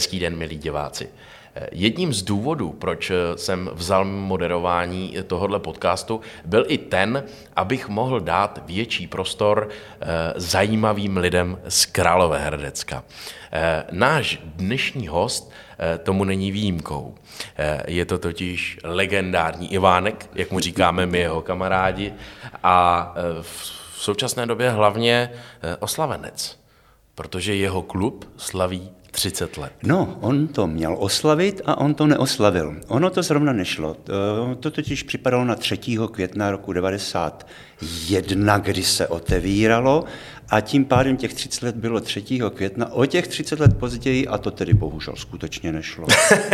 Hezký den, milí diváci. Jedním z důvodů, proč jsem vzal moderování tohohle podcastu, byl i ten, abych mohl dát větší prostor eh, zajímavým lidem z Královéhradecka. Eh, náš dnešní host eh, tomu není výjimkou. Je to totiž legendární Ivánek, jak mu říkáme my jeho kamarádi, a v současné době hlavně oslavenec, protože jeho klub slaví 30 let. No, on to měl oslavit a on to neoslavil. Ono to zrovna nešlo. To totiž připadalo na 3. května roku 91, kdy se otevíralo a tím pádem těch 30 let bylo 3. května, o těch 30 let později, a to tedy bohužel skutečně nešlo.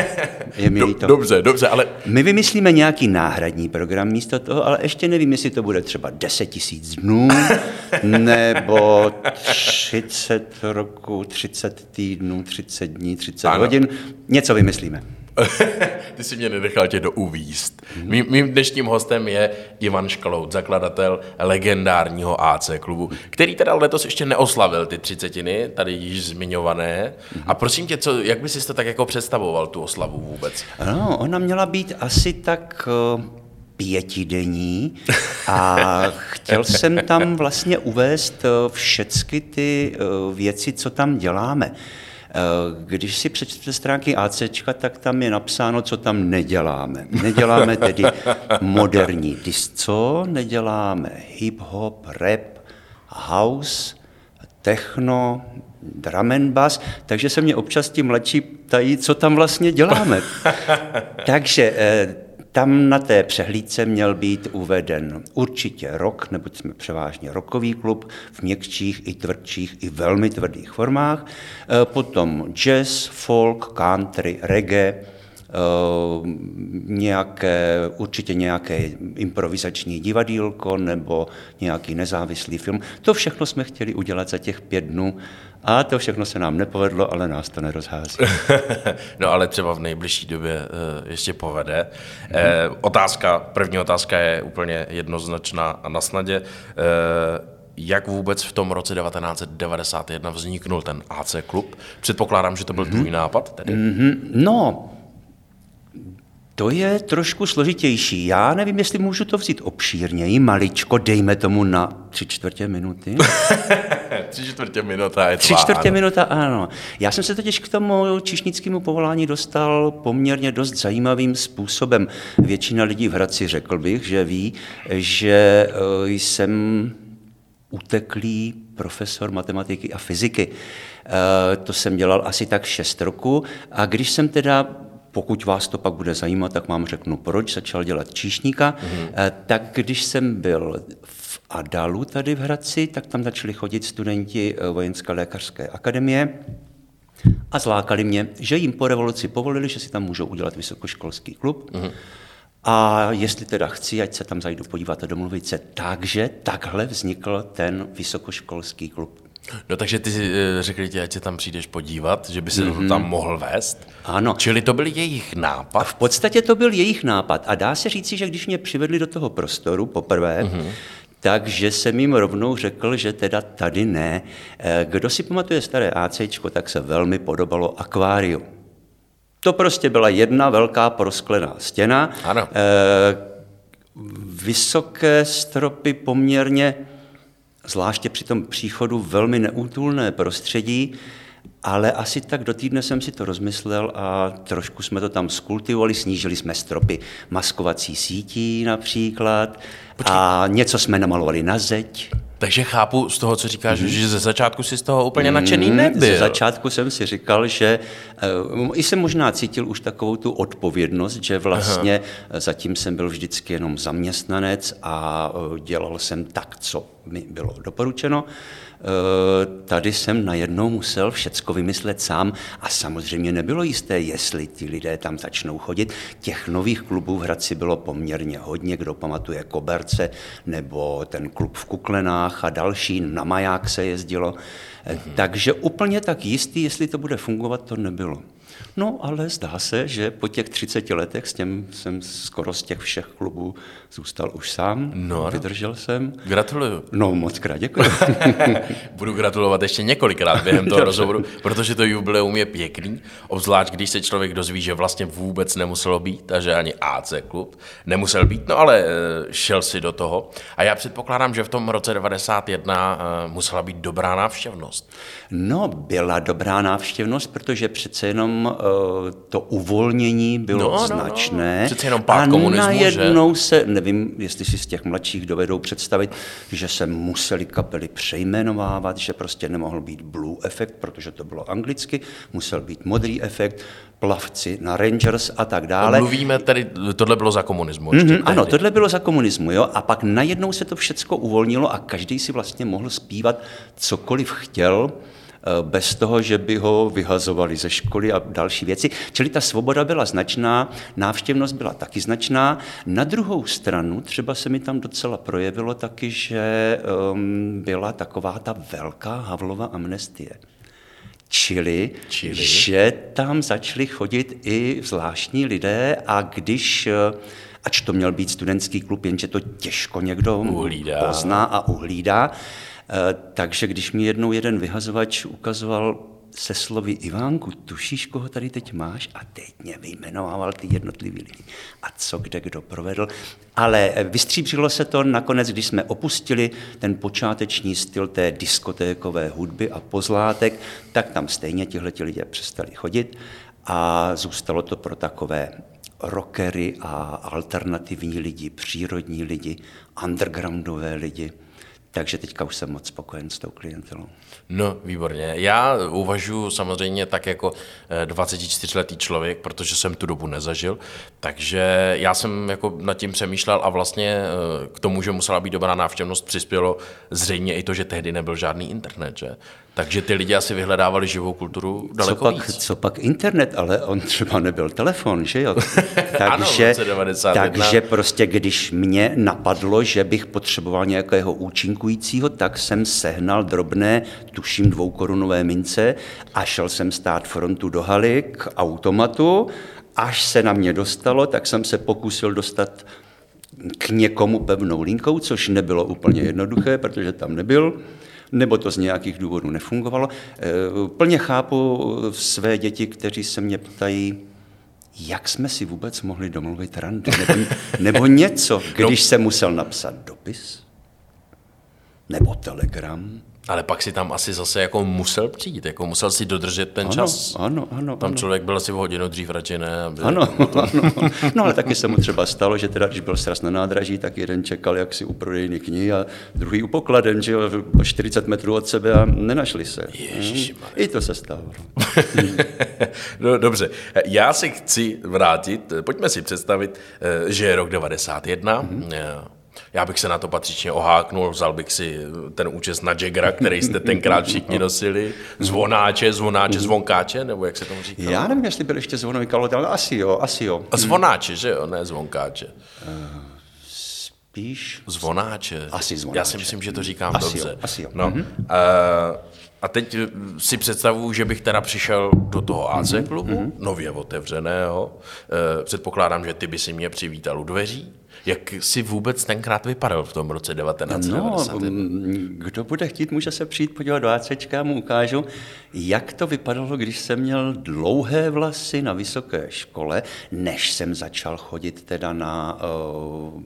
Je mi to. Dobře, dobře, ale... My vymyslíme nějaký náhradní program místo toho, ale ještě nevím, jestli to bude třeba 10 tisíc dnů, nebo 30 roku, 30 týdnů, 30 dní, 30 ano. hodin. Něco vymyslíme. Ty si mě nenechal tě do uvíst. Mým, mým dnešním hostem je Ivan Škalout, zakladatel legendárního AC klubu, který teda letos ještě neoslavil ty třicetiny, tady již zmiňované. A prosím tě, co, jak bys si to tak jako představoval, tu oslavu vůbec? No, ona měla být asi tak uh pětidenní a chtěl jsem tam vlastně uvést eh, všechny ty eh, věci, co tam děláme. Eh, když si přečtete stránky AC, tak tam je napsáno, co tam neděláme. Neděláme tedy moderní disco, neděláme hip-hop, rap, house, techno, drum and bass, takže se mě občas ti mladší ptají, co tam vlastně děláme. takže eh, tam na té přehlídce měl být uveden určitě rok, neboť jsme převážně rokový klub v měkčích i tvrdších i velmi tvrdých formách. Eh, potom jazz, folk, country, reggae, eh, nějaké, určitě nějaké improvizační divadílko nebo nějaký nezávislý film. To všechno jsme chtěli udělat za těch pět dnů a to všechno se nám nepovedlo, ale nás to nerozhází. no ale třeba v nejbližší době uh, ještě povede. Mm. Uh, otázka, první otázka je úplně jednoznačná a na snadě. Uh, jak vůbec v tom roce 1991 vzniknul ten AC klub? Předpokládám, že to byl mm-hmm. tvůj nápad tedy? Mm-hmm. No, to je trošku složitější. Já nevím, jestli můžu to vzít obšírněji, maličko, dejme tomu na tři čtvrtě minuty. tři čtvrtě minuta je Tři čtvrtě ano. minuta, ano. Já jsem se totiž k tomu čišnickému povolání dostal poměrně dost zajímavým způsobem. Většina lidí v Hradci, řekl bych, že ví, že eh, jsem uteklý profesor matematiky a fyziky. Eh, to jsem dělal asi tak šest roku a když jsem teda pokud vás to pak bude zajímat, tak vám řeknu, proč začal dělat číšníka. Mm-hmm. Tak když jsem byl v Adalu tady v Hradci, tak tam začali chodit studenti eh, Vojenské lékařské akademie a zlákali mě, že jim po revoluci povolili, že si tam můžou udělat vysokoškolský klub. Mm-hmm. A jestli teda chci, ať se tam zajdu podívat a domluvit se. Takže takhle vznikl ten vysokoškolský klub. No takže ty eh, řekli ti, ať se tam přijdeš podívat, že by se mm-hmm. to tam mohl vést. Ano. Čili to byl jejich nápad? V podstatě to byl jejich nápad. A dá se říci, že když mě přivedli do toho prostoru poprvé, mm-hmm. takže jsem jim rovnou řekl, že teda tady ne. Eh, kdo si pamatuje staré AC, tak se velmi podobalo akvárium. To prostě byla jedna velká prosklená stěna. Ano. E, vysoké stropy poměrně zvláště při tom příchodu velmi neútulné prostředí, ale asi tak do týdne jsem si to rozmyslel a trošku jsme to tam skultivovali, snížili jsme stropy maskovací sítí například Počkej. a něco jsme namalovali na zeď. Takže chápu z toho, co říkáš, mm. že ze začátku si z toho úplně nadšený mhm. nebyl. Ze začátku jsem si říkal, že uh, i jsem možná cítil už takovou tu odpovědnost, že vlastně Aha. zatím jsem byl vždycky jenom zaměstnanec a uh, dělal jsem tak, co mi bylo doporučeno. Eh, tady jsem najednou musel všecko vymyslet sám a samozřejmě nebylo jisté, jestli ti lidé tam začnou chodit. Těch nových klubů v Hradci bylo poměrně hodně, kdo pamatuje Koberce nebo ten klub v Kuklenách a další, na Maják se jezdilo. Mm-hmm. Takže úplně tak jistý, jestli to bude fungovat, to nebylo. No ale zdá se, že po těch 30 letech s těm jsem skoro z těch všech klubů zůstal už sám. No, Vydržel jsem. Gratuluju. No moc krát děkuji. Budu gratulovat ještě několikrát během toho rozhovoru, protože to jubileum je pěkný, obzvlášť když se člověk dozví, že vlastně vůbec nemuselo být a že ani AC klub nemusel být, no ale eh, šel si do toho. A já předpokládám, že v tom roce 91 eh, musela být dobrá návštěvnost. No, byla dobrá návštěvnost, protože přece jenom uh, to uvolnění bylo no, no, značné. No, Přece jenom pád a najednou že? se, nevím, jestli si z těch mladších dovedou představit, že se museli kapely přejmenovávat, že prostě nemohl být blue efekt, protože to bylo anglicky, musel být modrý efekt, plavci na Rangers a tak dále. Mluvíme tedy, tohle bylo za komunismu. Mm-hmm, ano, tohle bylo za komunismu, jo. A pak najednou se to všecko uvolnilo a každý si vlastně mohl zpívat cokoliv chtěl Eh, bez toho, že by ho vyhazovali ze školy a další věci. Čili ta svoboda byla značná, návštěvnost byla taky značná. Na druhou stranu třeba se mi tam docela projevilo taky, že um, byla taková ta velká Havlova amnestie. Čili, Čili, že tam začali chodit i zvláštní lidé a když, eh, ač to měl být studentský klub, jenže to těžko někdo uhlídá. pozná a uhlídá, Eh, takže když mi jednou jeden vyhazovač ukazoval se slovy Ivánku, tušíš, koho tady teď máš? A teď mě vyjmenovával ty jednotlivý lidi. A co kde kdo provedl. Ale eh, vystříbřilo se to nakonec, když jsme opustili ten počáteční styl té diskotékové hudby a pozlátek, tak tam stejně tihle lidé přestali chodit a zůstalo to pro takové rockery a alternativní lidi, přírodní lidi, undergroundové lidi. Takže teďka už jsem moc spokojen s tou klientelou. No, výborně. Já uvažuji samozřejmě tak jako 24-letý eh, člověk, protože jsem tu dobu nezažil, takže já jsem jako nad tím přemýšlel a vlastně eh, k tomu, že musela být dobrá návštěvnost, přispělo zřejmě i to, že tehdy nebyl žádný internet, že? Takže ty lidi asi vyhledávali živou kulturu daleko co pak, víc. Co pak internet, ale on třeba nebyl telefon, že jo? takže, ano, takže prostě když mě napadlo, že bych potřeboval nějakého účinkujícího, tak jsem sehnal drobné, tuším dvoukorunové mince a šel jsem stát frontu do haly k automatu. Až se na mě dostalo, tak jsem se pokusil dostat k někomu pevnou linkou, což nebylo úplně jednoduché, protože tam nebyl nebo to z nějakých důvodů nefungovalo. Eh, plně chápu své děti, kteří se mě ptají, jak jsme si vůbec mohli domluvit randu, nebo, nebo něco, když no. jsem musel napsat dopis, nebo telegram, ale pak si tam asi zase jako musel přijít, jako musel si dodržet ten ano, čas. Ano, ano. Tam ano. člověk byl asi v hodinu dřív radši ne. Aby... Ano, ano, no ale taky se mu třeba stalo, že teda, když byl sraz na nádraží, tak jeden čekal jak si u prodejny knihy a druhý u pokladen, že jo, 40 metrů od sebe a nenašli se. Ježiši, I to se stalo. no, dobře, já si chci vrátit, pojďme si představit, eh, že je rok 91, mm-hmm. Já bych se na to patřičně oháknul, vzal bych si ten účest na Jaggera, který jste tenkrát všichni nosili, zvonáče, zvonáče, zvonkáče, nebo jak se tomu říká? Já nevím, jestli byl ještě zvonový kalot, ale asi jo, asi jo. A zvonáče, že jo, ne zvonkáče. Uh, spíš... Zvonáče. Asi zvonáče. Já si myslím, že to říkám asi dobře. Jo, asi jo. No, mm-hmm. uh, a teď si představuju, že bych teda přišel do toho AC mhm, klubu, mm-hmm. nově otevřeného. Uh, předpokládám, že ty by si mě přivítal u dveří. Jak si vůbec tenkrát vypadal v tom roce 1990? No, kdo bude chtít, může se přijít podívat do ACčka, mu ukážu, jak to vypadalo, když jsem měl dlouhé vlasy na vysoké škole, než jsem začal chodit teda na uh,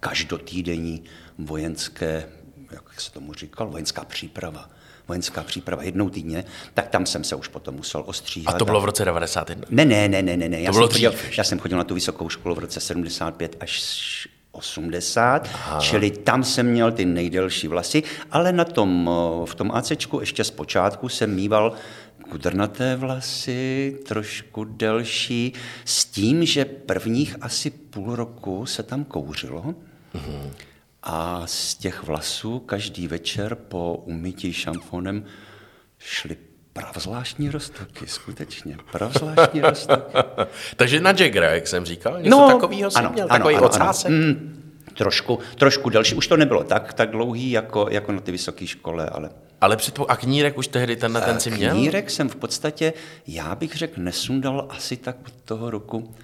každotýdenní vojenské, jak se tomu říkal, vojenská příprava vojenská příprava jednou týdně, tak tam jsem se už potom musel ostříhat. A to bylo v roce 91? Ne, ne, ne, ne, ne. ne. Já, to bylo jsem chodil, já jsem chodil na tu vysokou školu v roce 75 až 80, Aha. čili tam jsem měl ty nejdelší vlasy, ale na tom, v tom ACčku ještě zpočátku jsem mýval kudrnaté vlasy, trošku delší, s tím, že prvních asi půl roku se tam kouřilo. Mhm. A z těch vlasů každý večer po umytí šamponem šly pravzvláštní roztoky, skutečně, pravzvláštní roztoky. Takže na Jaggera, jak jsem říkal, něco no, takového jsem ano, měl, ano, takový ano, ocásek? Ano. Mm, trošku, trošku delší, už to nebylo tak, tak dlouhý jako, jako na ty vysoké škole, ale... Ale předpo... a knírek už tehdy tenhle ten si měl? Knírek jsem v podstatě, já bych řekl, nesundal asi tak od toho roku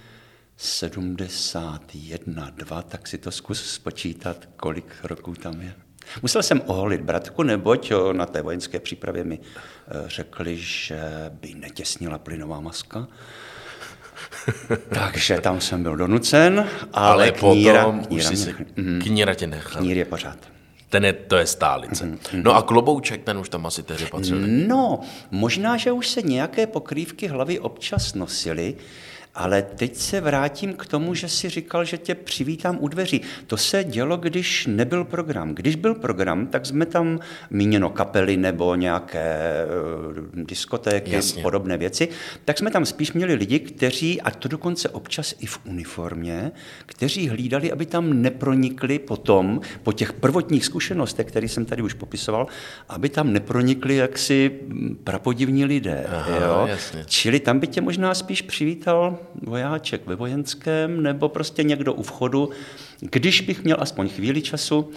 71, 2, tak si to zkus spočítat, kolik roků tam je. Musel jsem oholit bratku, neboť na té vojenské přípravě mi eh, řekli, že by netěsnila plynová maska. Takže tam jsem byl donucen, ale, Ale kníra, potom už kníra, si mě, se... Kníra tě nechal. knír je pořád. Ten je, to je stálice. No a klobouček, ten už tam asi tehdy patřil. No, možná, že už se nějaké pokrývky hlavy občas nosily, ale teď se vrátím k tomu, že si říkal, že tě přivítám u dveří. To se dělo, když nebyl program. Když byl program, tak jsme tam míněno kapely nebo nějaké eh, diskotéky, Jasně. podobné věci, tak jsme tam spíš měli lidi, kteří, a to dokonce občas i v uniformě, kteří hlídali, aby tam nepronikli potom, po těch prvotních zkušenostech, které jsem tady už popisoval, aby tam nepronikli jaksi prapodivní lidé. Aha, jo? jasně. Čili tam by tě možná spíš přivítal vojáček ve vojenském nebo prostě někdo u vchodu. Když bych měl aspoň chvíli času,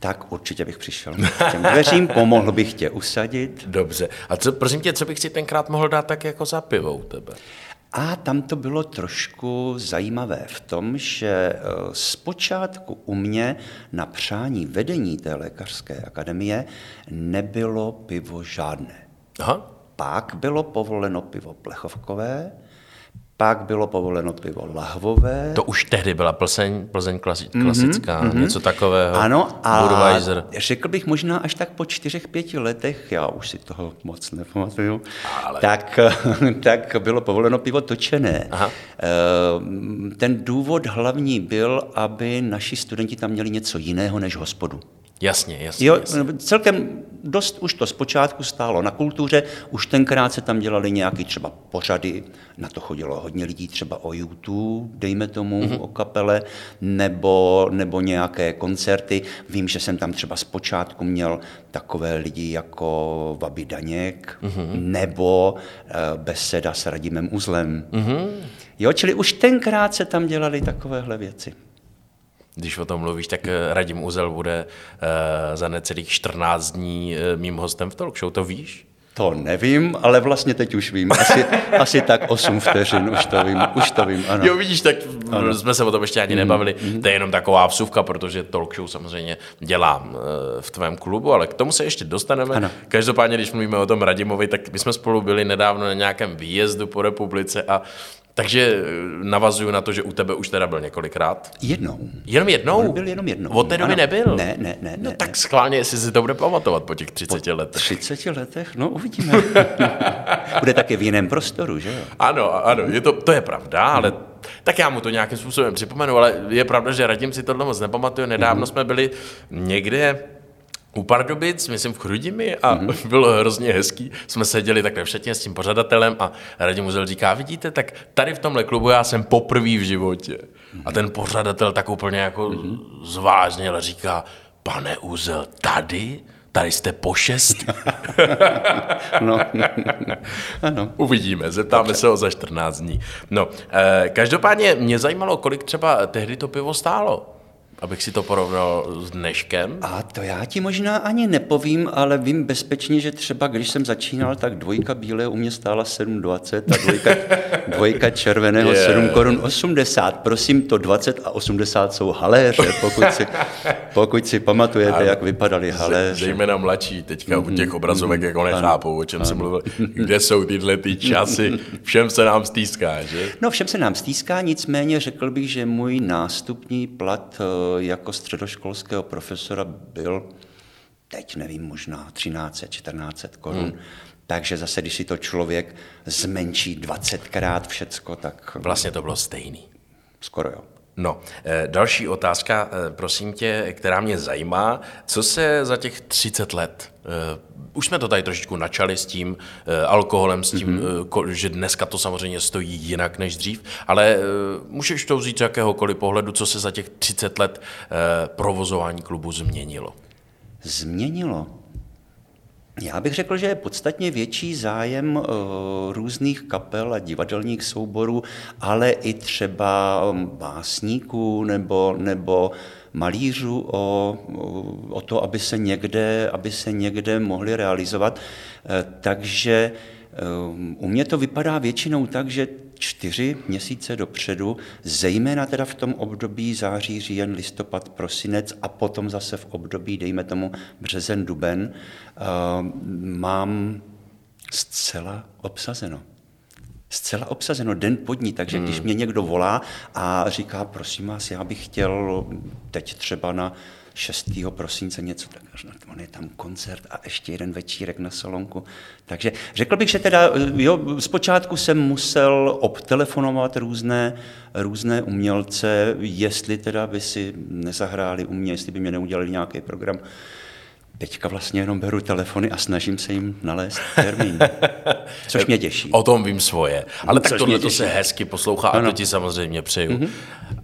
tak určitě bych přišel k těm dveřím, pomohl bych tě usadit. Dobře. A co, prosím tě, co bych si tenkrát mohl dát tak jako za pivo u tebe? A tam to bylo trošku zajímavé v tom, že eh, zpočátku u mě na přání vedení té lékařské akademie nebylo pivo žádné. Aha. Pak bylo povoleno pivo plechovkové, pak bylo povoleno pivo lahvové. To už tehdy byla Plzeň, Plzeň klasi, klasická, mm-hmm. něco takového. Ano, a Budweiser. řekl bych možná až tak po čtyřech, pěti letech, já už si toho moc nepamatuju, Ale- tak, tak bylo povoleno pivo točené. Aha. Ehm, Ten důvod hlavní byl, aby naši studenti tam měli něco jiného než hospodu. Jasně, jasně. Jo, jasně. celkem dost už to zpočátku stálo na kultuře, už tenkrát se tam dělali nějaký třeba pořady, na to chodilo hodně lidí třeba o YouTube, dejme tomu, mm-hmm. o kapele, nebo, nebo nějaké koncerty. Vím, že jsem tam třeba zpočátku měl takové lidi jako Vaby Daněk, mm-hmm. nebo uh, beseda s Radimem Uzlem. Mm-hmm. Jo, čili už tenkrát se tam dělaly takovéhle věci. Když o tom mluvíš, tak eh, Radim Uzel bude uh, za necelých 14 dní uh, mým hostem v talk show, to víš? To nevím, ale vlastně teď už vím. Asi, asi tak 8 vteřin, už to vím, už to vím, ano. Jo, vidíš, tak ano. jsme se o tom ještě ani nebavili. To je jenom taková vsuvka, protože talk show samozřejmě dělám eh, v tvém klubu, ale k tomu se ještě dostaneme. Ano. Každopádně, když mluvíme o tom Radimovi, tak my jsme spolu byli nedávno na nějakém výjezdu po republice a takže eh, navazuju na to, že u tebe už teda byl několikrát. Jednou. Jenom jednou? On byl jenom jednou. Od té doby Ano. nebyl? Ne, ne, ne. No ne, tak ne. schválně, jestli si to bude pamatovat po těch 30 letech. 30 letech? No, uvidíme. Bude také v jiném prostoru, že jo? Ano, ano, je to, to je pravda, ale tak já mu to nějakým způsobem připomenu, ale je pravda, že Radim si tohle moc nepamatuje. Nedávno jsme byli někde u Pardubic, myslím v Chrudimi a mm-hmm. bylo hrozně hezký. Jsme seděli takhle všetně s tím pořadatelem a Radim Uzel říká, vidíte, tak tady v tomhle klubu já jsem poprvý v životě. A ten pořadatel tak úplně jako mm-hmm. zvážněl říká, pane Uzel, tady? Tady jste po šest? No, ano. Uvidíme, zeptáme se ho za 14 dní. No, eh, každopádně mě zajímalo, kolik třeba tehdy to pivo stálo, abych si to porovnal s dneškem. A to já ti možná ani nepovím, ale vím bezpečně, že třeba když jsem začínal, tak dvojka bílé u mě stála 7,20 a dvojka, dvojka červeného Je. 7 korun 80. Prosím, to 20 a 80 jsou haléře, pokud si, pokud si pamatujete, jak vypadaly haléře. Zejména mladší, teďka u těch obrazovek jako nechápou, o čem jsem mluvil. Kde jsou tyhle ty časy? Všem se nám stýská, že? No všem se nám stýská, nicméně řekl bych, že můj nástupní plat eh, jako středoškolského profesora byl, teď nevím, možná 13, 14 korun. Hmm. Takže zase, když si to člověk zmenší 20krát všecko, tak Vlastně to bylo stejný. skoro jo. No, eh, další otázka, eh, prosím tě, která mě zajímá. Co se za těch 30 let, eh, už jsme to tady trošičku načali s tím alkoholem, s tím, mm-hmm. že dneska to samozřejmě stojí jinak než dřív, ale můžeš to vzít z jakéhokoliv pohledu, co se za těch 30 let provozování klubu změnilo? Změnilo. Já bych řekl, že je podstatně větší zájem uh, různých kapel a divadelních souborů, ale i třeba básníků nebo, nebo malířů o, o to, aby se někde, aby se někde mohli realizovat. Eh, takže u mě to vypadá většinou tak, že čtyři měsíce dopředu, zejména teda v tom období září, říjen, listopad, prosinec a potom zase v období, dejme tomu, březen, duben, uh, mám zcela obsazeno. Zcela obsazeno den pod ní, takže hmm. když mě někdo volá a říká, prosím vás, já bych chtěl teď třeba na 6. prosince něco, tak on je tam koncert a ještě jeden večírek na salonku. Takže řekl bych, že teda, jo, zpočátku jsem musel obtelefonovat různé, různé umělce, jestli teda by si nezahráli u mě, jestli by mě neudělali nějaký program. Teďka vlastně jenom beru telefony a snažím se jim nalézt termín, což mě těší. O tom vím svoje. Ale tak tohle to se hezky poslouchá ano. a to ti samozřejmě přeju. Mm-hmm.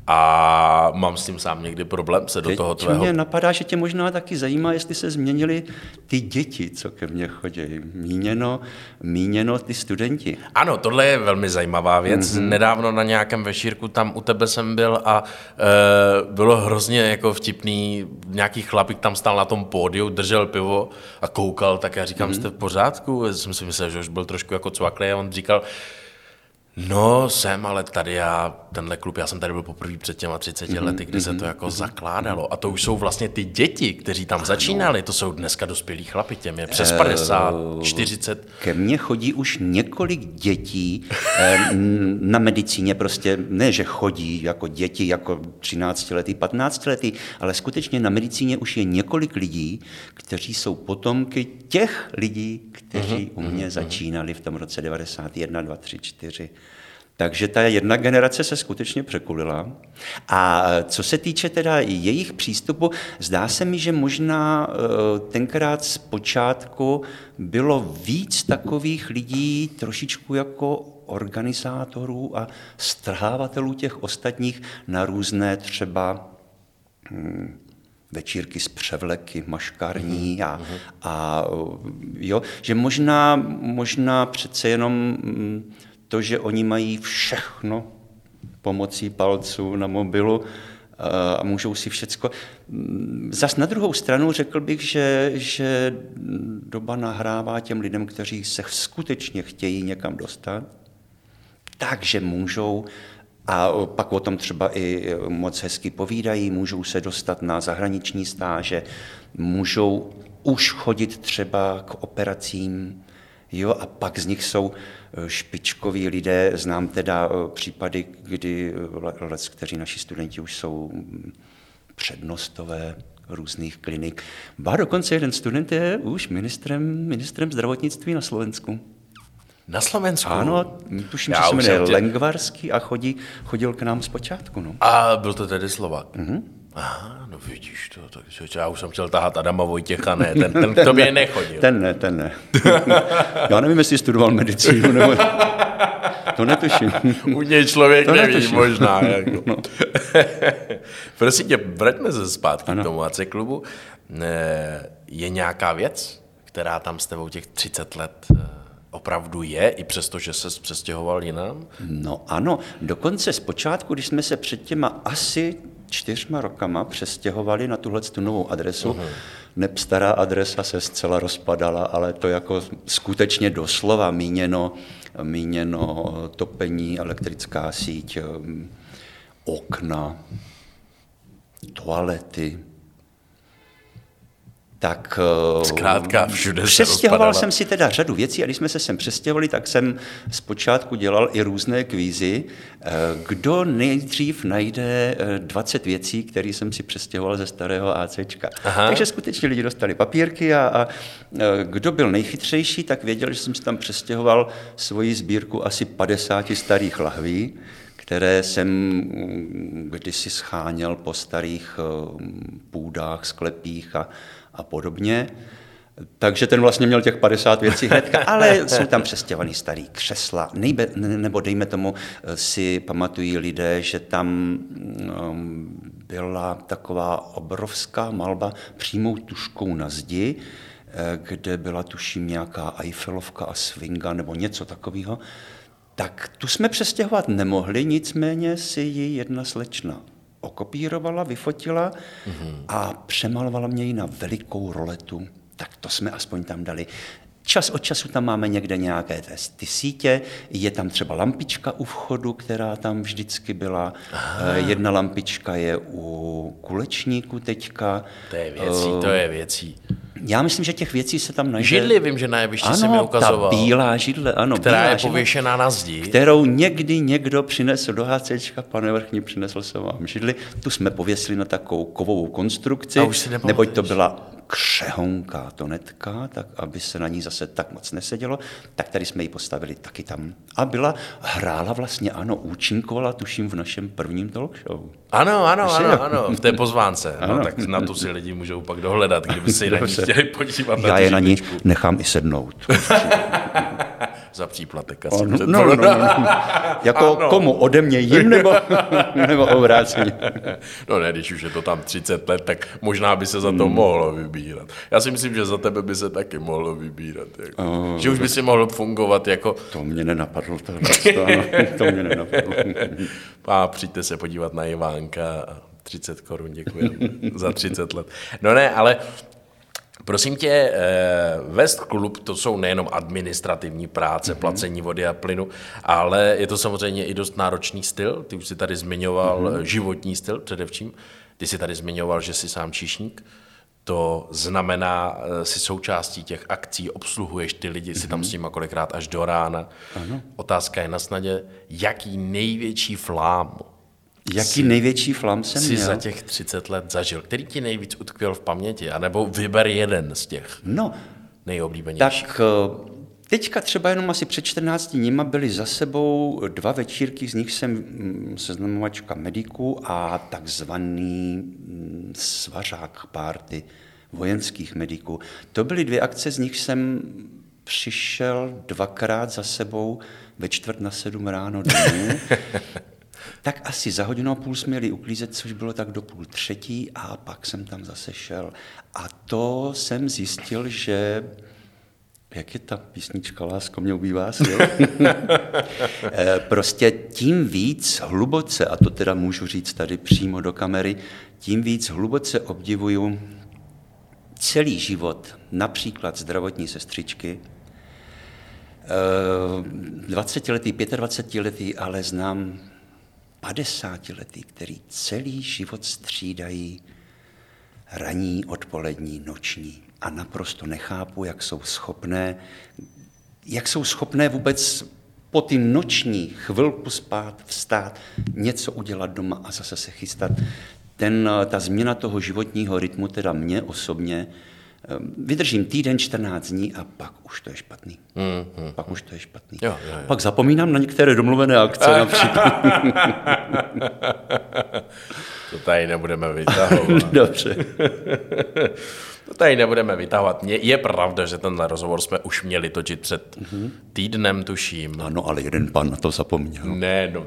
A mám s tím sám někdy problém se do Teď toho tvého... mě napadá, že tě možná taky zajímá, jestli se změnili ty děti, co ke mně chodí. Míněno, míněno ty studenti. Ano, tohle je velmi zajímavá věc. Mm-hmm. Nedávno na nějakém večírku tam u tebe jsem byl a e, bylo hrozně jako vtipný, nějaký chlapík tam stál na tom pódiu, držel pivo a koukal, tak já říkám, mm-hmm. jste v pořádku? Já jsem si myslel, že už byl trošku jako cvaklý a on říkal, No, jsem, ale tady já, tenhle klub, já jsem tady byl poprvé před těma 30 mm-hmm, lety, kdy mm-hmm, se to jako mm-hmm. zakládalo. A to už jsou vlastně ty děti, kteří tam ano. začínali, to jsou dneska dospělí chlapi, těm je přes 50, uh, 40. Ke mně chodí už několik dětí eh, na medicíně, prostě ne, že chodí jako děti, jako 13 letý, 15 letý, ale skutečně na medicíně už je několik lidí, kteří jsou potomky těch lidí, kteří mm-hmm, u mě mm-hmm. začínali v tom roce 91, 2, 3, 4. Takže ta jedna generace se skutečně překulila. A co se týče teda jejich přístupu, zdá se mi, že možná eh, tenkrát z počátku bylo víc takových lidí trošičku jako organizátorů a strhávatelů těch ostatních na různé třeba hm, večírky z převleky, maškarní a, a jo, že možná, možná přece jenom hm, to, že oni mají všechno pomocí palců na mobilu a můžou si všecko. Zas na druhou stranu řekl bych, že, že doba nahrává těm lidem, kteří se skutečně chtějí někam dostat, takže můžou a pak o tom třeba i moc hezky povídají, můžou se dostat na zahraniční stáže, můžou už chodit třeba k operacím, jo, a pak z nich jsou Eh, špičkoví lidé. Znám teda eh, případy, kdy eh, let, kteří naši studenti už jsou mm, přednostové různých klinik. Ba dokonce jeden student je už ministrem, ministrem zdravotnictví na Slovensku. Na Slovensku? Ano, tuším, Já že se jmenuje tě... Lengvarský a chodí, chodil k nám zpočátku. No. A byl to tedy Slovak? Mm-hmm. Aha, no vidíš to, tak já už jsem chtěl tahat Adama Vojtěcha, ne, ten, ten k tobě nechodil. Ten ne, ten ne. já nevím, jestli studoval medicínu, nebo... To netuším. U něj člověk to neví, netuším. možná. Jako. No. Prosím tě, vraťme se zpátky ano. k tomu AC klubu. Je nějaká věc, která tam s tebou těch 30 let eh, opravdu je, i přesto, že se přestěhoval jinam? No ano, dokonce zpočátku, když jsme se před těma asi čtyřma rokama přestěhovali na tuhle tu novou adresu. Uh-huh. Neb stará adresa se zcela rozpadala, ale to jako skutečně doslova míněno, míněno topení, elektrická síť, um, okna, toalety, tak eh, Zkrátka všude přestěhoval jsem si teda řadu věcí a když jsme se sem přestěhovali, tak jsem zpočátku dělal i různé kvízy. Eh, kdo nejdřív najde 20 eh, věcí, které jsem si přestěhoval ze starého ACčka. Aha. Takže skutečně lidi dostali papírky a, a kdo byl nejchytřejší, tak věděl, že jsem si tam přestěhoval svoji sbírku asi 50 starých lahví, které jsem mm, kdysi scháněl po starých půdách, sklepích a, a podobně. Takže ten vlastně měl těch 50 věcí hnedka, ale jsou tam přestěhovaný starý křesla, nejbe, nebo dejme tomu si pamatují lidé, že tam um, byla taková obrovská malba přímou tuškou na zdi, eh, kde byla tuším nějaká Eiffelovka a swinga nebo něco takového, tak tu jsme přestěhovat nemohli, nicméně si ji jedna slečna okopírovala, vyfotila mm-hmm. a přemalovala mě ji na velikou roletu. Tak to jsme aspoň tam dali. Čas od času tam máme někde nějaké ty sítě, je tam třeba lampička u vchodu, která tam vždycky byla. Aha. Eh, jedna lampička je u kulečníku teďka. To je věcí, to je věcí. Já myslím, že těch věcí se tam najde. Židli vím, že na jevišti ano, se mi ukazoval. ta bílá židle, ano. Která bílá je pověšená na zdi. Kterou někdy někdo přinesl do HCčka, pane Vrchní, přinesl jsem vám židli. Tu jsme pověsili na takovou kovovou konstrukci, neboť to byla křehonká tonetka, tak aby se na ní zase tak moc nesedělo, tak tady jsme ji postavili taky tam. A byla, hrála vlastně, ano, účinkovala, tuším, v našem prvním talk show. Ano, ano, ano, ano, v té pozvánce. No, tak na to si lidi můžou pak dohledat, kdyby si na ní chtěli podívat. Já je na ní nechám i sednout. Za příplatek asi. No, no, no, no. Jako ano. komu? Ode mě jim nebo, nebo obráceně? No ne, když už je to tam 30 let, tak možná by se za to hmm. mohlo vybírat. Já si myslím, že za tebe by se taky mohlo vybírat. Jako. Oh, že už by si mohl fungovat jako... To mě nenapadlo. To, ano, to mě nenapadlo. A přijďte se podívat na Ivánka 30 korun, děkuji za 30 let. No ne, ale Prosím tě, eh, West Club to jsou nejenom administrativní práce, mm-hmm. placení vody a plynu, ale je to samozřejmě i dost náročný styl. Ty už si tady zmiňoval mm-hmm. životní styl především. Ty si tady zmiňoval, že jsi sám číšník. To znamená, eh, si součástí těch akcí, obsluhuješ ty lidi, mm-hmm. si tam mhm. s nimi kolikrát až do rána. Ano. Otázka je na snadě, jaký největší flám Jaký jsi, největší flam jsem jsi měl? za těch 30 let zažil? Který ti nejvíc utkvěl v paměti? A nebo vyber jeden z těch no, nejoblíbenějších. Tak eh, teďka třeba jenom asi před 14 dníma byly za sebou dva večírky, z nich jsem mm, seznamovačka mediků a takzvaný mm, svařák párty vojenských mediků. To byly dvě akce, z nich jsem přišel dvakrát za sebou ve čtvrt na sedm ráno domů. tak asi za hodinu a půl jsme měli uklízet, což bylo tak do půl třetí a pak jsem tam zase šel. A to jsem zjistil, že jak je ta písnička Lásko mě ubývá sil? Eh, prostě tím víc hluboce, a to teda můžu říct tady přímo do kamery, tím víc hluboce obdivuju celý život, například zdravotní sestřičky, 20 letý, 25 letý, ale znám 50 letý, který celý život střídají raní, odpolední, noční. A naprosto nechápu, jak jsou schopné, jak jsou schopné vůbec po ty noční chvilku spát, vstát, něco udělat doma a zase se chystat. Ten, ta změna toho životního rytmu teda mě osobně vydržím týden, 14 dní a pak už to je špatný. Mm, mm, pak už to je špatný. Jo, jo, jo. Pak zapomínám na některé domluvené akce například. to tady nebudeme vytahovat. Dobře. To tady nebudeme vytahovat. Je pravda, že tenhle rozhovor jsme už měli točit před týdnem, tuším. Ano, ale jeden pan na to zapomněl. Ne, no.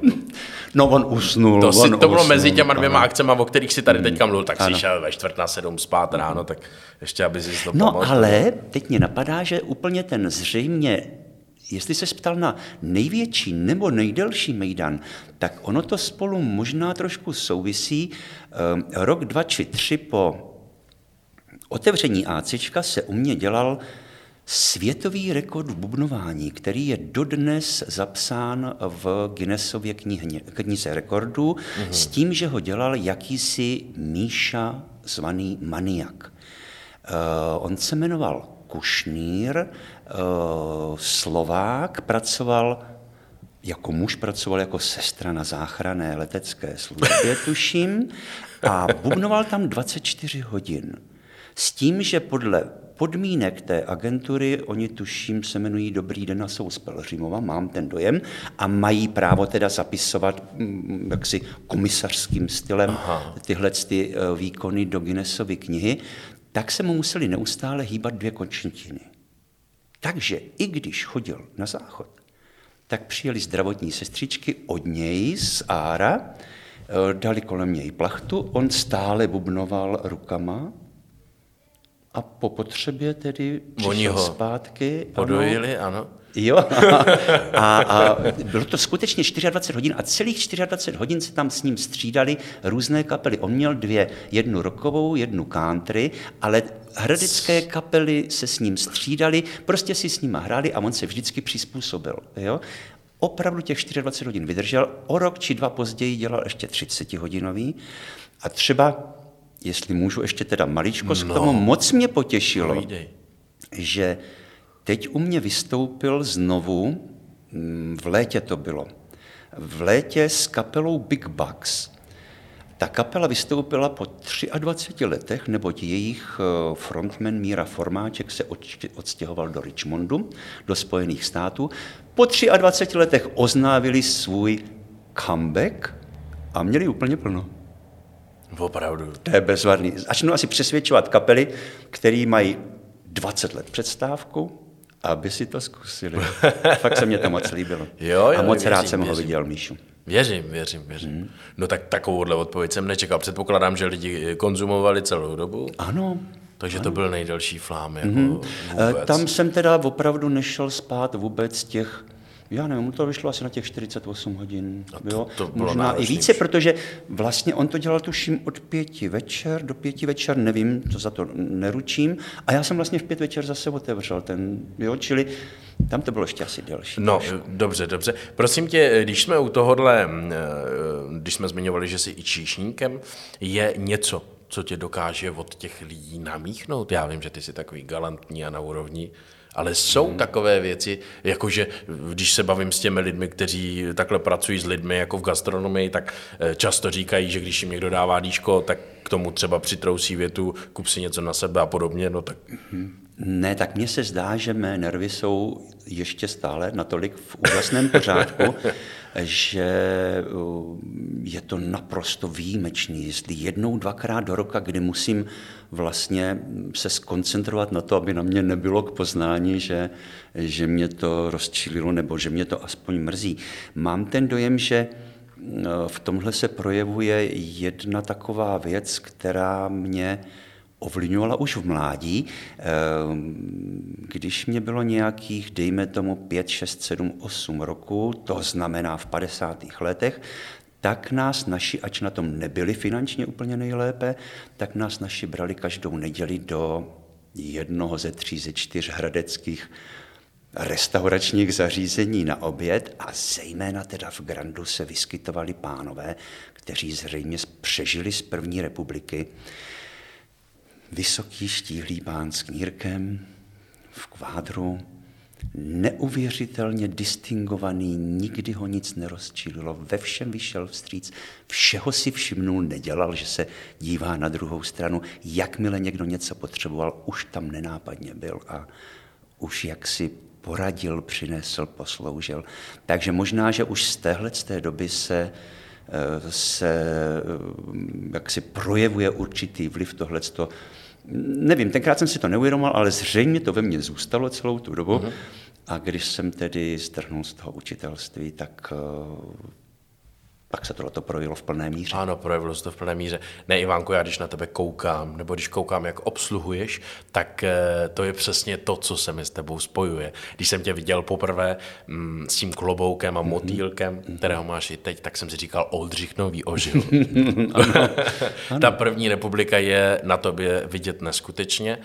no on usnul. To, on si, to usnul, bylo mezi těma dvěma ano. akcemi, o kterých si tady teďka mluvil, tak ano. si šel ve čtvrt na sedm spát ráno, tak ještě, aby si to No pomohl. ale teď mě napadá, že úplně ten zřejmě Jestli se ptal na největší nebo nejdelší mejdan, tak ono to spolu možná trošku souvisí. Ehm, rok, dva či tři po otevření AC se u mě dělal světový rekord v bubnování, který je dodnes zapsán v Guinnessově knize rekordů mm-hmm. s tím, že ho dělal jakýsi Míša zvaný maniak. Uh, on se jmenoval Kušnýr, uh, Slovák, pracoval jako muž pracoval jako sestra na záchranné letecké službě, tuším, a bubnoval tam 24 hodin. S tím, že podle podmínek té agentury, oni tuším se jmenují Dobrý den a jsou z Pelřimova, mám ten dojem, a mají právo teda zapisovat mm, jaksi komisařským stylem Aha. tyhle ty eh, výkony do Guinnessovy knihy, tak se mu museli neustále hýbat dvě končetiny. Takže i když chodil na záchod, tak přijeli zdravotní sestřičky od něj z Ára, eh, dali kolem něj plachtu, on stále bubnoval rukama a po potřebě tedy Oni ho zpátky. ano. Podojili, ano. Jo, a, a bylo to skutečně 24 hodin a celých 24 hodin se tam s ním střídali různé kapely. On měl dvě, jednu rokovou, jednu country, ale hradecké kapely se s ním střídali, prostě si s ním hráli a on se vždycky přizpůsobil. Jo? Opravdu těch 24 hodin vydržel, o rok či dva později dělal ještě 30 hodinový a třeba, jestli můžu ještě teda maličko, no. k tomu moc mě potěšilo, Povídej. že teď u mě vystoupil znovu, mm, v létě to bylo, v létě s kapelou Big Bucks. Ta kapela vystoupila po 23 letech, neboť jejich eh, frontman Míra Formáček se odstěhoval do Richmondu, do Spojených států. Po 23 letech oznávili svůj comeback a měli úplně plno. Opravdu. To je bezvadný. Začnu asi přesvědčovat kapely, které mají 20 let předstávku, aby si to zkusili. Fakt se mě to moc líbilo. Jo, jo, a moc věřím, rád jsem ho věřím. viděl, Míšu. Věřím, věřím, věřím. Hmm. No tak takovouhle odpověď jsem nečekal. Předpokládám, že lidi konzumovali celou dobu, Ano, takže to byl nejdelší flám. Jako Eh, vůbec. Tam jsem teda opravdu nešel spát vůbec těch, já nevím, to vyšlo asi na těch 48 hodin. to- jo? to bylo Možná i náročný více, už. protože vlastně on to dělal tuším od pěti večer do pěti večer, nevím, to za to neručím. A já jsem vlastně v pět večer zase otevřel ten, jo, čili tam to bylo ještě asi delší. No, dobře, dobře. Prosím tě, když jsme u tohohle, eh, když jsme zmiňovali, že jsi i číšníkem, je něco, co tě dokáže od těch lidí namíchnout? Já vím, že ty jsi takový galantní a na úrovni, ale jsou hmm. takové věci, jakože když se bavím s těmi lidmi, kteří takhle pracují s lidmi jako v gastronomii, tak eh, často říkají, že když jim někdo dává díško, tak k tomu třeba přitrousí větu, kup si něco na sebe a podobně, no tak Ne, tak mně se zdá, že mé nervy jsou ještě stále natolik v úžasném pořádku, že uh, je to naprosto výjimečný. Jestli jednou, dvakrát do roka, kdy musím vlastně se skoncentrovat na to, aby na mě nebylo k poznání, že, že mě to rozčililo nebo že mě to aspoň mrzí. Mám ten dojem, že uh, v tomhle se projevuje jedna taková věc, která mě ovlivňovala už v mládí, Ehm, když mě bylo nějakých, dejme tomu, 5, 6, 7, 8 roku, to znamená v 50. letech, tak nás naši, ač na tom nebyli finančně úplně nejlépe, tak nás naši brali každou neděli do jednoho ze tří, ze čtyř hradeckých restauračních zařízení na oběd a zejména teda v Grandu se vyskytovali pánové, kteří zřejmě přežili z první republiky, vysoký štíhlý pán s knírkem v kvádru, neuvěřitelně distingovaný, nikdy ho nic nerozčililo, ve všem vyšel vstříc, všeho si všimnul, nedělal, že se dívá na druhou stranu, jakmile někdo něco potřeboval, už tam nenápadně byl a už jaksi poradil, přinesl, posloužil. Takže možná, že už z téhle z té doby se eh, se eh, jak si projevuje určitý vliv tohleto. Nevím, tenkrát jsem si to neuvědomoval, ale zřejmě to ve mně zůstalo celou tu dobu. Mm-hmm. A když jsem tedy strhnul z toho učitelství, tak eh, pak se tohle projevilo v plné míře. Ano, projevilo se to v plné míře. Ne, Ivánko, já když na tebe koukám, nebo když koukám, jak obsluhuješ, tak eh, to je přesně to, co se mi s tebou spojuje. Když jsem tě viděl poprvé mm, s tím kloboukem a motýlkem, kterého máš i teď, tak jsem si říkal, Oldřich Nový ožil. Ta první republika je na tobě vidět neskutečně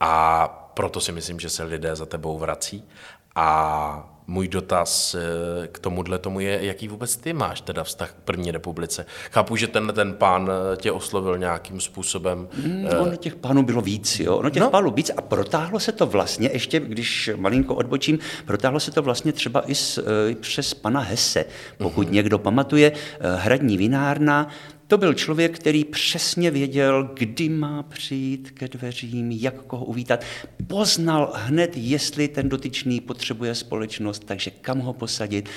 a proto si myslím, že se lidé za tebou vrací. A můj dotaz eh, k tomuhle tomu je, jaký vůbec ty máš teda vztah k první republice. Chápu, že ten, ten pán eh, tě oslovil nějakým způsobem. Mm, ono těch pánů bylo víc, jo. Ono těch no. pánů víc a protáhlo se to vlastně, ještě když malinko odbočím, protáhlo se to vlastně třeba i s, e, přes pana Hesse. Pokud uh-huh. někdo pamatuje, hradní vinárna, to byl člověk, který přesně věděl, kdy má přijít ke dveřím, jak koho uvítat. Poznal hned, jestli ten dotyčný potřebuje společnost, takže kam ho posadit,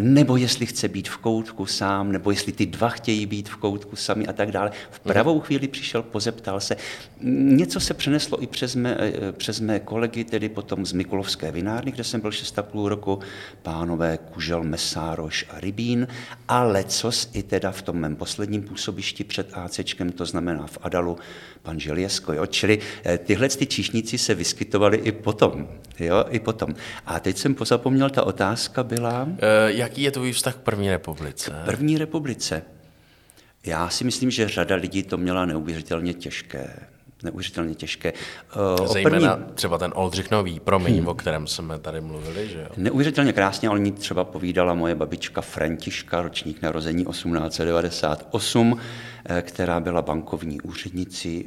nebo jestli chce být v koutku sám, nebo jestli ty dva chtějí být v koutku sami a tak dále. V pravou chvíli přišel, pozeptal se. Něco se přeneslo i přes mé, přes mé kolegy, tedy potom z Mikulovské vinárny, kde jsem byl 6,5 roku, pánové Kužel, Mesároš a Rybín, ale cos i teda v tom mém posledním působení působišti před ACčkem, to znamená v Adalu, pan Želěsko. Jo? Čili eh, tyhle ty číšníci se vyskytovali i potom. Jo? I potom. A teď jsem pozapomněl, ta otázka byla... E, jaký je tvůj vztah k první republice? K první republice. Já si myslím, že řada lidí to měla neuvěřitelně těžké neuvěřitelně těžké. Uh, Zejména první... třeba ten Oldřich Nový, promiň, hmm. o kterém jsme tady mluvili, že jo? Neuvěřitelně krásně o ní třeba povídala moje babička Františka, ročník narození 1898, eh, která byla bankovní úřednicí,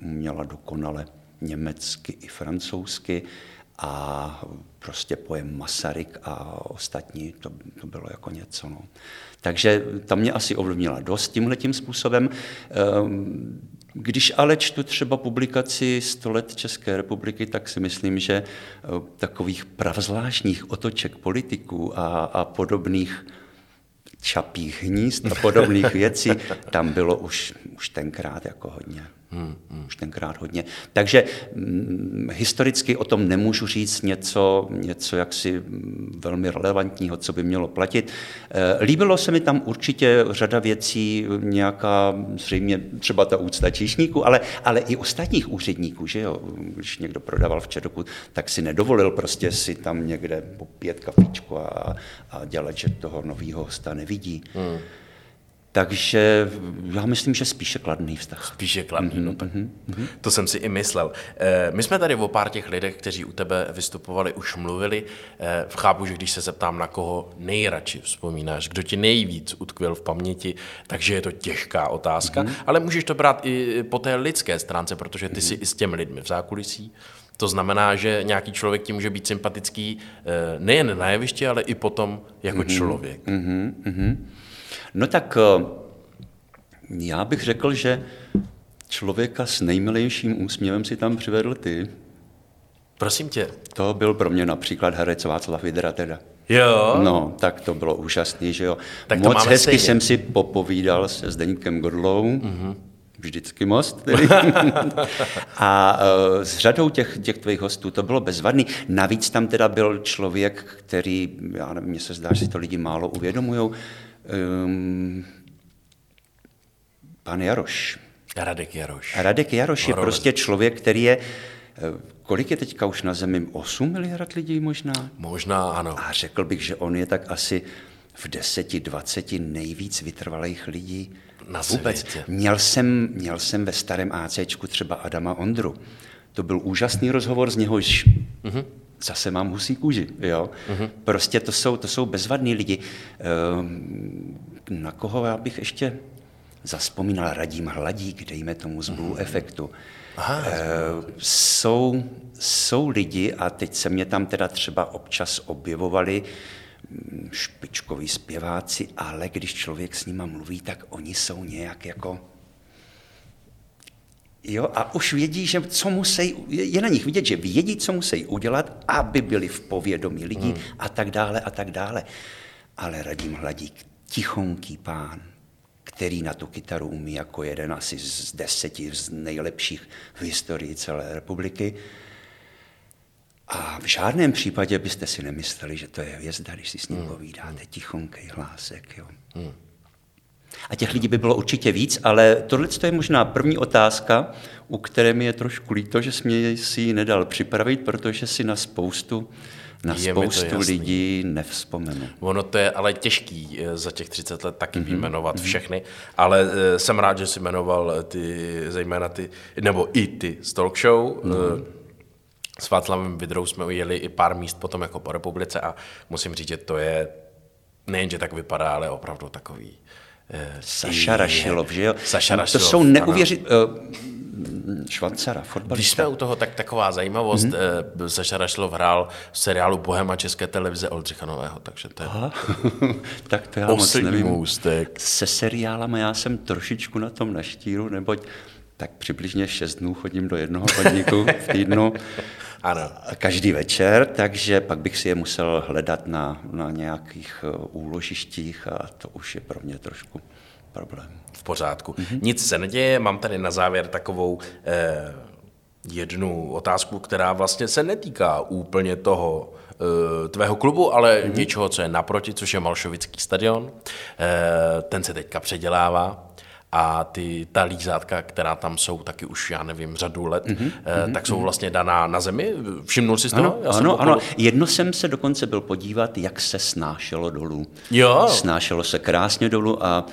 měla dokonale německy i francouzsky a prostě pojem Masaryk a ostatní, to, to bylo jako něco. No. Takže ta mě asi ovlivnila dost tímhle tím způsobem. Ehm, když ale čtu třeba publikaci 100 let České republiky, tak si myslím, že eh, takových pravzvláštních otoček politiků a, a podobných čapích hnízd a podobných věcí tam bylo už, už tenkrát jako hodně. Hmm, hmm. Už tenkrát hodně. Takže hm, historicky o tom nemůžu říct něco, něco jaksi mm, velmi relevantního, co by mělo platit. E, líbilo se mi tam určitě řada věcí, nějaká zřejmě třeba ta úcta číšníků, ale, ale i ostatních úředníků, že jo? Když někdo prodával v Čedoku, tak si nedovolil prostě si tam někde popít kafičku a, a dělat, že toho nového hosta nevidí. Hmm. Takže já myslím, že spíše kladný vztah. Spíše kladný, mm-hmm, no tak. Mm-hmm. To jsem si i myslel. Eh, my jsme tady o pár těch lidech, kteří u tebe vystupovali, už mluvili. Eh, chápu, že když se zeptám, na koho nejradši vzpomínáš, kdo ti nejvíc utkvěl v paměti, takže je to těžká otázka, mm-hmm. ale můžeš to brát i po té lidské stránce, protože ty mm-hmm. jsi i s těmi lidmi v zákulisí. To znamená, že nějaký člověk ti může být sympatický eh, nejen na jevišti, ale i potom jako mm-hmm. člověk. Mm-hmm. No tak eh, já bych řekl, že člověka s nejmilejším úsměvem si tam přivedl ty. Prosím tě. To byl pro mě například herec Václav Vidra teda. Jo. No, tak to bylo úžasný, že jo. Tak to Moc hezky stejně. jsem si popovídal se Zdeníkem Godlou, mm-hmm. vždycky most tedy. a uh, s řadou těch, těch tvých hostů to bylo bezvadný. Navíc tam teda byl člověk, který, já nevím, mně se zdá, že si to lidi málo uvědomují, um, pan Jaroš. Radek Jaroš. Radek Jaroš je prostě člověk, který je, eh, kolik je teďka už na Zemi? 8 miliard lidí možná? Možná ano. A řekl bych, že on je tak asi v 10, 20 nejvíc vytrvalých lidí na vůbec. Světě. Měl jsem, měl jsem ve starém ACčku třeba Adama Ondru. To byl úžasný rozhovor, z něhož mm-hmm zase mám husí kůži. Jo? Mm-hmm. Prostě to jsou, to jsou bezvadní lidi. Ehm, na koho já bych ještě zaspomínal Radím Hladík, dejme tomu z Blue mm-hmm. Efektu. Aha, e, jsou, jsou lidi, a teď se mě tam teda třeba občas objevovali, mm, špičkoví zpěváci, ale když člověk s nima mluví, tak oni jsou nějak jako Jo, a už vědí, že co musí, je na nich vidět, že vědí, co musí udělat, aby byli v povědomí lidí hmm. a tak dále a tak dále. Ale Radim Hladík, tichonký pán, který na tu kytaru umí jako jeden asi z deseti z nejlepších v historii celé republiky. A v žádném případě byste si nemysleli, že to je hvězda, když si s ním hmm. povídáte, tichonký hlásek. Jo. Hmm. A těch lidí by bylo určitě víc, ale tohle je možná první otázka, u které mi je trošku líto, že jsi mě si ji nedal připravit, protože si na spoustu na je spoustu lidí nevzpomenu. Ono to je ale těžký eh, za těch 30 let taky mm-hmm. vyjmenovat mm-hmm. všechny, ale uh, jsem rád, že jsi jmenoval eh, ty, zejména ty, nebo i ty z talk show. Mm-hmm. S Václavem Vidrou jsme ujeli i pár míst potom jako po republice a musím říct, že to je nejenže tak vypadá, ale opravdu takový Saša Rašilov, že jo? Saša Rašilov, to jsou neuvěřit... Uh, Švancara, fotbalista. Když jsme u toho, tak taková zajímavost. Mm-hmm. Saša Rašilov hrál v seriálu Bohema České televize Oldřicha Nového, takže to je Aha. tak to já moc nevím. Můstek. Se seriálama já jsem trošičku na tom naštíru, neboť tak přibližně 6 dnů chodím do jednoho podniku v týdnu. Ano. Každý večer, takže pak bych si je musel hledat na, na nějakých eh, úložištích a to už je pro mě trošku problém. V pořádku. Mm-hmm. Nic se neděje, mám tady na závěr takovou eh, jednu otázku, která vlastně se netýká úplně toho eh, tvého klubu, ale mm-hmm. něčeho, co je naproti, což je Malšovický stadion. Eh, ten se teďka předělává. A ty, ta lízátka, která tam jsou taky už, já nevím, řadu let, mm-hmm. tak jsou vlastně daná na zemi. Všimnul jsi z toho? Ano, Já ano, okolo- ano. Jedno jsem se dokonce byl podívat, jak se snášelo dolů. Jo. Snášelo se krásně dolů a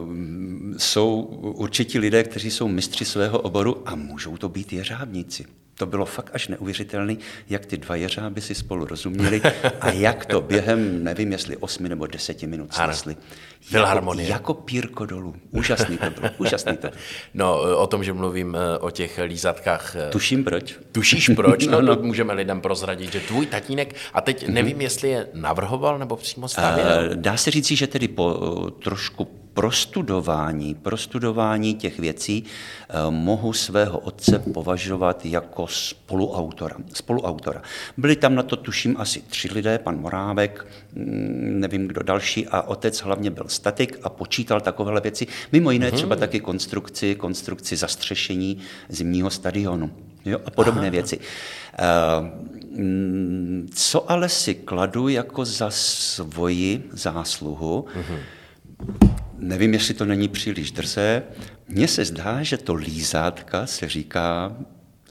um, jsou určitě lidé, kteří jsou mistři svého oboru a můžou to být jeřábníci. To bylo fakt až neuvěřitelné, jak ty dva jeřáby si spolu rozuměli a jak to během, nevím, jestli osmi nebo deseti minut snesli. Jako, Filharmonie. jako pírko dolů. Úžasný to bylo, úžasný to bylo. No, o tom, že mluvím eh, o těch lízatkách, eh, Tuším proč. Tušíš proč? No, no, můžeme lidem prozradit, že tvůj tatínek, a teď nevím, jestli je navrhoval nebo přímo stavěl. Dá se říci, že tedy po trošku prostudování, prostudování těch věcí eh, mohu svého otce považovat jako spoluautora. spoluautora. Byli tam na to, tuším, asi tři lidé, pan Morávek, mm, nevím kdo další, a otec hlavně byl statik a počítal takovéhle věci. Mimo jiné třeba taky konstrukci, konstrukci zastřešení zimního stadionu jo, a podobné Aha. věci. Eh, mm, Co ale si kladu jako za svoji zásluhu, nevím, jestli to není příliš drzé, mně se zdá, že to lízátka se říká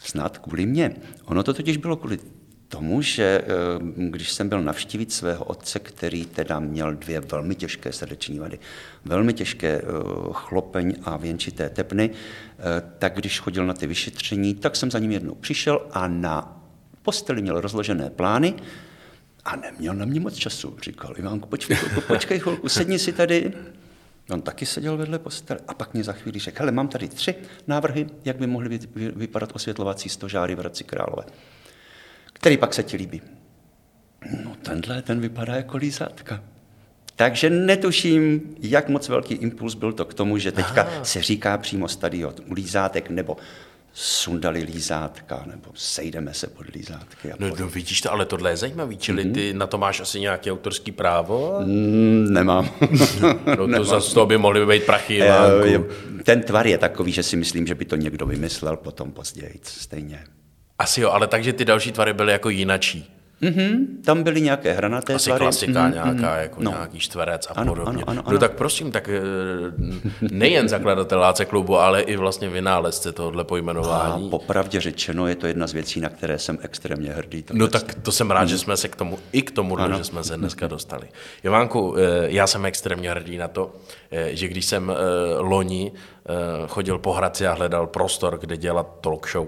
snad kvůli mně. Ono to totiž bylo kvůli tomu, že eh, když jsem byl navštívit svého otce, který teda měl dvě velmi těžké srdeční vady, velmi těžké eh, chlopeň a věnčité tepny, eh, tak když chodil na ty vyšetření, tak jsem za ním jednou přišel a na posteli měl rozložené plány a neměl na mě moc času. Říkal, Ivánku, počkej chvilku, počkej chvilku, sedni si tady. On taky seděl vedle postele a pak mě za chvíli řekl, hele, mám tady tři návrhy, jak by mohly vy- vy- vypadat osvětlovací stožáry v Hradci Králové. Který pak se ti líbí? No tenhle, ten vypadá jako lízátka. Takže netuším, jak moc velký impuls byl to k tomu, že teďka se říká přímo stadion lízátek, nebo sundali lízátka, nebo sejdeme se pod lízátky. A No, no vidíš to, ale tohle je zajímavý, čili ty na to máš asi nějaké autorský právo? Mm, nemám. No to za to by mohly být prachy, je- Ten tvar je takový, že si myslím, že by to někdo vymyslel potom později stejně. Asi jo, ale takže ty další tvary byly jako jinačí. Tam byly nějaké hranaté Asi tvary. klasika Mhm, nějaká, jako No. nějaký čtverec a Ano, podobně. ano, ano, No ano. tak prosím, tak eh, nejen zakladatel Láce klubu, ale i vlastně vynálezce tohohle A pojmenování. popravdě řečeno, je to jedna z věcí, na které jsem extrémně hrdý. To No tak to jsem rád, že jsme se k tomu, i k tomu, že jsme se dneska dostali. Ivánku, eh, já jsem extrémně hrdý na to, eh, že když jsem loni chodil po Hradci a hledal prostor, kde dělat talk show,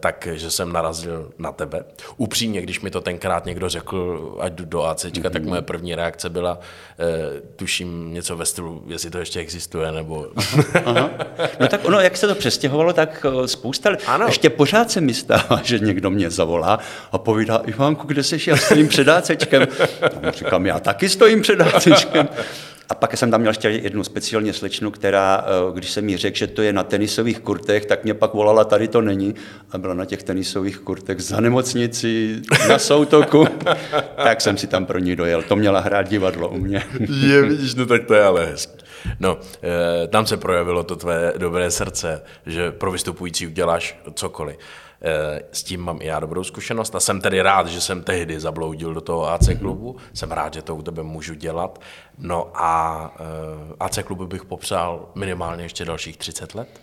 takže jsem narazil na tebe. Upřímně, když mi to tenkrát někdo řekl, ať jdu do AC, mm-hmm. tak moje první reakce byla, eh, tuším něco ve stylu, jestli to ještě existuje, nebo... Aha. No tak ono, jak se to přestěhovalo, tak eh, spousta... Ano. Ještě pořád se mi stává, že někdo mě zavolá a povídá, Ivánku, kde jsi? Já stojím před ácečkem. A mu říkám, já taky stojím před ácečkem. A pak jsem tam měl ještě jednu speciálně slečnu, která, eh, když jsem jí řekl, že to je na tenisových kurtech, tak mě pak volala, tady to není. A byla na těch tenisových kurtech za nemocnici, na soutoku. tak jsem si tam pro ní dojel. To měla hrát divadlo u mě. Je, vidíš, no tak to je ale hezký. No, eh, tam se projevilo to tvé dobré srdce, že pro vystupující uděláš cokoliv. Eh, s tím mám i já dobrou zkušenost a jsem tedy rád, že jsem tehdy zabloudil do toho AC klubu. Jsem rád, že to u tebe můžu dělat. No a eh, AC klubu bych popřál minimálně ještě dalších 30 let.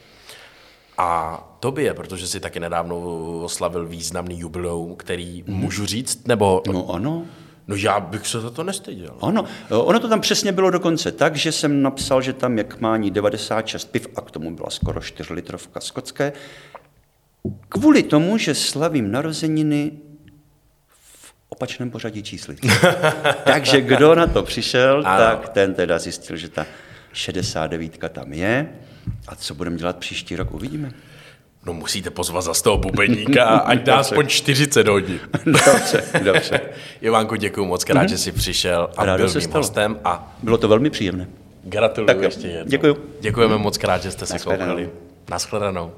A tobě, protože si taky nedávno oslavil významný jubileum, který můžu říct, nebo No ano, no já bych se za to nestyděl. Ano, ono to tam přesně bylo dokonce tak, že jsem napsal, že tam je k mání 96 piv a k tomu byla skoro 4 litrovka skotské. Kvůli tomu, že slavím narozeniny v opačném pořadí čísly. Takže kdo na to přišel, Ano. tak ten teda zjistil, že ta 69 tam je. A co budeme dělat příští rok, uvidíme. No musíte pozvat za toho bubeníka, ať dá aspoň 40 hodin. Dobře, dobře. Ivánku, děkuji moc krát, že jsi přišel a Rádo byl mým stalo. hostem a Bylo to velmi příjemné. gratuluju Tak jo, ještě jednou. děkuju. Děkujeme moc krát, že jste si Nashledanou. koukali. Naschledanou.